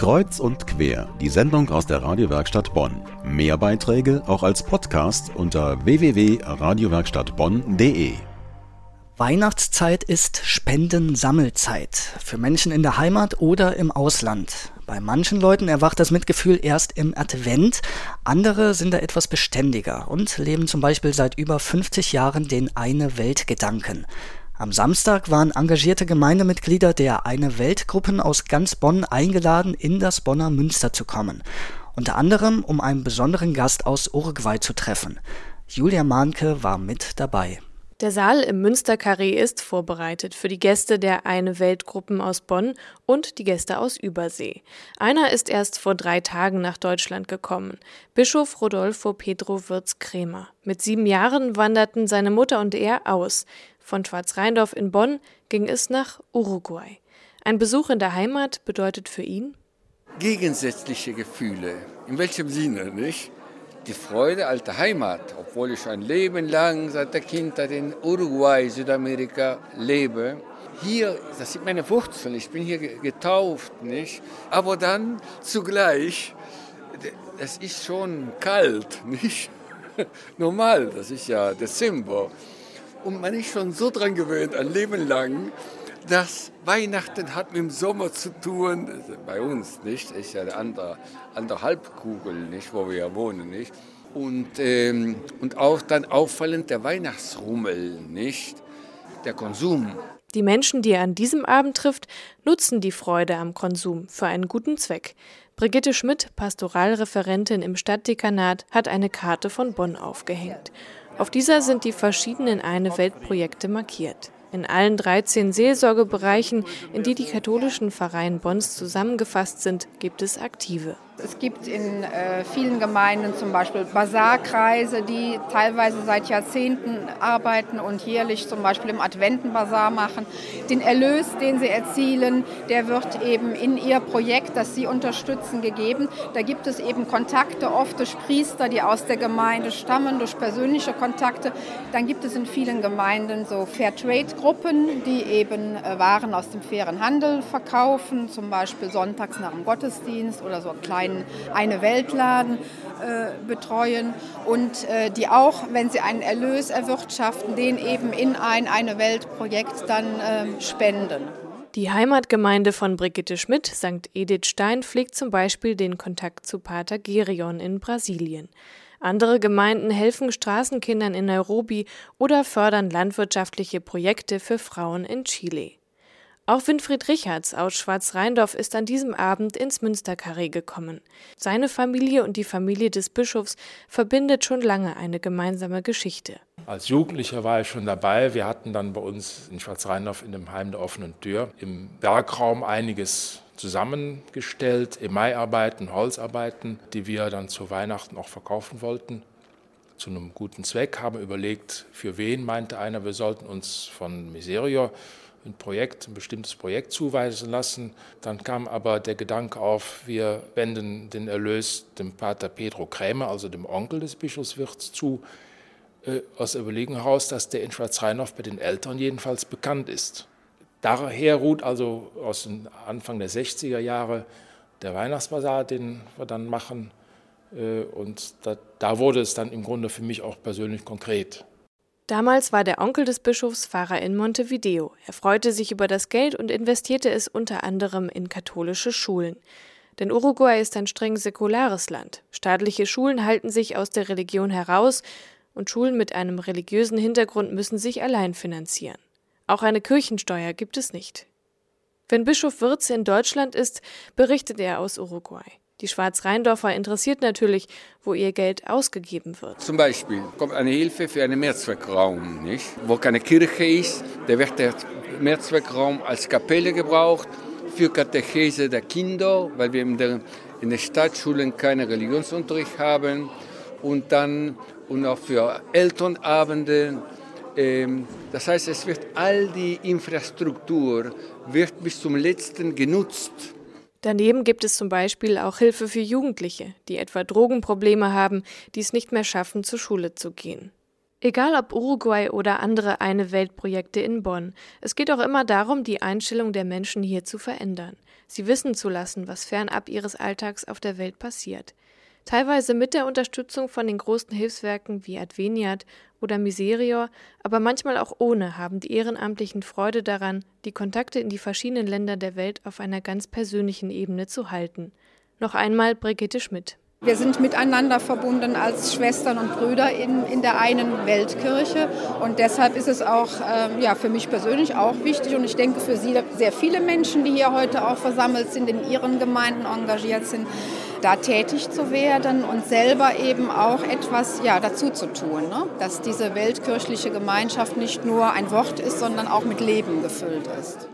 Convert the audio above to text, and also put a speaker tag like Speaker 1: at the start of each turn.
Speaker 1: Kreuz und quer, die Sendung aus der Radiowerkstatt Bonn. Mehr Beiträge auch als Podcast unter www.radiowerkstattbonn.de.
Speaker 2: Weihnachtszeit ist Spendensammelzeit für Menschen in der Heimat oder im Ausland. Bei manchen Leuten erwacht das Mitgefühl erst im Advent, andere sind da etwas beständiger und leben zum Beispiel seit über 50 Jahren den Eine-Welt-Gedanken. Am Samstag waren engagierte Gemeindemitglieder der Eine Weltgruppen aus ganz Bonn eingeladen, in das Bonner Münster zu kommen. Unter anderem, um einen besonderen Gast aus Uruguay zu treffen. Julia Mahnke war mit dabei.
Speaker 3: Der Saal im Münsterkarree ist vorbereitet für die Gäste der Eine Weltgruppen aus Bonn und die Gäste aus Übersee. Einer ist erst vor drei Tagen nach Deutschland gekommen. Bischof Rodolfo Pedro Wirz-Krämer. Mit sieben Jahren wanderten seine Mutter und er aus. Von Schwarzrheindorf in Bonn ging es nach Uruguay. Ein Besuch in der Heimat bedeutet für ihn
Speaker 4: gegensätzliche Gefühle. In welchem Sinne, nicht? Die Freude alter Heimat, obwohl ich ein Leben lang seit der Kindheit in Uruguay, Südamerika lebe. Hier, das sind meine Wurzeln, ich bin hier getauft, nicht? Aber dann zugleich, es ist schon kalt, nicht? Normal, das ist ja Dezember. Und man ist schon so dran gewöhnt, ein Leben lang, dass Weihnachten hat mit dem Sommer zu tun. Bei uns nicht, ist ja eine andere, andere Halbkugel, nicht, wo wir ja wohnen, nicht. Und, ähm, und auch dann auffallend der Weihnachtsrummel, nicht, der Konsum.
Speaker 3: Die Menschen, die er an diesem Abend trifft, nutzen die Freude am Konsum für einen guten Zweck. Brigitte Schmidt, Pastoralreferentin im Stadtdekanat, hat eine Karte von Bonn aufgehängt. Auf dieser sind die verschiedenen Eine Welt-Projekte markiert. In allen 13 Seelsorgebereichen, in die die katholischen Pfarreien Bonns zusammengefasst sind, gibt es Aktive.
Speaker 5: Es gibt in äh, vielen Gemeinden zum Beispiel Basarkreise, die teilweise seit Jahrzehnten arbeiten und jährlich zum Beispiel im Adventenbasar machen. Den Erlös, den sie erzielen, der wird eben in ihr Projekt, das sie unterstützen, gegeben. Da gibt es eben Kontakte, oft durch Priester, die aus der Gemeinde stammen, durch persönliche Kontakte. Dann gibt es in vielen Gemeinden so Fairtrade-Gruppen, die eben äh, Waren aus dem fairen Handel verkaufen, zum Beispiel sonntags nach dem Gottesdienst oder so kleine einen eine Weltladen äh, betreuen und äh, die auch, wenn sie einen Erlös erwirtschaften, den eben in ein eine Weltprojekt dann äh, spenden.
Speaker 3: Die Heimatgemeinde von Brigitte Schmidt, St. Edith Stein, pflegt zum Beispiel den Kontakt zu Pater Gerion in Brasilien. Andere Gemeinden helfen Straßenkindern in Nairobi oder fördern landwirtschaftliche Projekte für Frauen in Chile. Auch Winfried Richards aus Schwarzrheindorf ist an diesem Abend ins Münsterkarree gekommen. Seine Familie und die Familie des Bischofs verbindet schon lange eine gemeinsame Geschichte.
Speaker 6: Als Jugendlicher war ich schon dabei. Wir hatten dann bei uns in Schwarzrheindorf in dem Heim der offenen Tür im Bergraum einiges zusammengestellt, Emaiarbeiten, Holzarbeiten, die wir dann zu Weihnachten auch verkaufen wollten zu einem guten Zweck, haben überlegt, für wen meinte einer, wir sollten uns von Miserio ein Projekt, ein bestimmtes Projekt zuweisen lassen. Dann kam aber der Gedanke auf, wir wenden den Erlös dem Pater Pedro Krämer, also dem Onkel des Bischofswirts, zu, äh, aus der Überlegung heraus, dass der in Schwarzrheindorf bei den Eltern jedenfalls bekannt ist. Daher ruht also aus dem Anfang der 60er Jahre der Weihnachtsbasar, den wir dann machen. Äh, und da, da wurde es dann im Grunde für mich auch persönlich konkret.
Speaker 3: Damals war der Onkel des Bischofs Pfarrer in Montevideo. Er freute sich über das Geld und investierte es unter anderem in katholische Schulen. Denn Uruguay ist ein streng säkulares Land. Staatliche Schulen halten sich aus der Religion heraus und Schulen mit einem religiösen Hintergrund müssen sich allein finanzieren. Auch eine Kirchensteuer gibt es nicht. Wenn Bischof Wirz in Deutschland ist, berichtet er aus Uruguay. Die Schwarz-Rheindorfer interessiert natürlich, wo ihr Geld ausgegeben wird.
Speaker 4: Zum Beispiel kommt eine Hilfe für einen Mehrzweckraum, nicht? wo keine Kirche ist. Da wird der Mehrzweckraum als Kapelle gebraucht für Katechese der Kinder, weil wir in, der, in den Stadtschulen keinen Religionsunterricht haben. Und dann und auch für Elternabende. Ähm, das heißt, es wird all die Infrastruktur wird bis zum letzten genutzt.
Speaker 3: Daneben gibt es zum Beispiel auch Hilfe für Jugendliche, die etwa Drogenprobleme haben, die es nicht mehr schaffen, zur Schule zu gehen. Egal ob Uruguay oder andere Eine Weltprojekte in Bonn, es geht auch immer darum, die Einstellung der Menschen hier zu verändern, sie wissen zu lassen, was fernab ihres Alltags auf der Welt passiert. Teilweise mit der Unterstützung von den großen Hilfswerken wie Adveniat oder Miserior, aber manchmal auch ohne haben die Ehrenamtlichen Freude daran, die Kontakte in die verschiedenen Länder der Welt auf einer ganz persönlichen Ebene zu halten. Noch einmal Brigitte Schmidt.
Speaker 5: Wir sind miteinander verbunden als Schwestern und Brüder in, in der einen Weltkirche. Und deshalb ist es auch ähm, ja, für mich persönlich auch wichtig und ich denke für Sie, sehr viele Menschen, die hier heute auch versammelt sind, in ihren Gemeinden engagiert sind, da tätig zu werden und selber eben auch etwas ja, dazu zu tun. Ne? Dass diese weltkirchliche Gemeinschaft nicht nur ein Wort ist, sondern auch mit Leben gefüllt ist.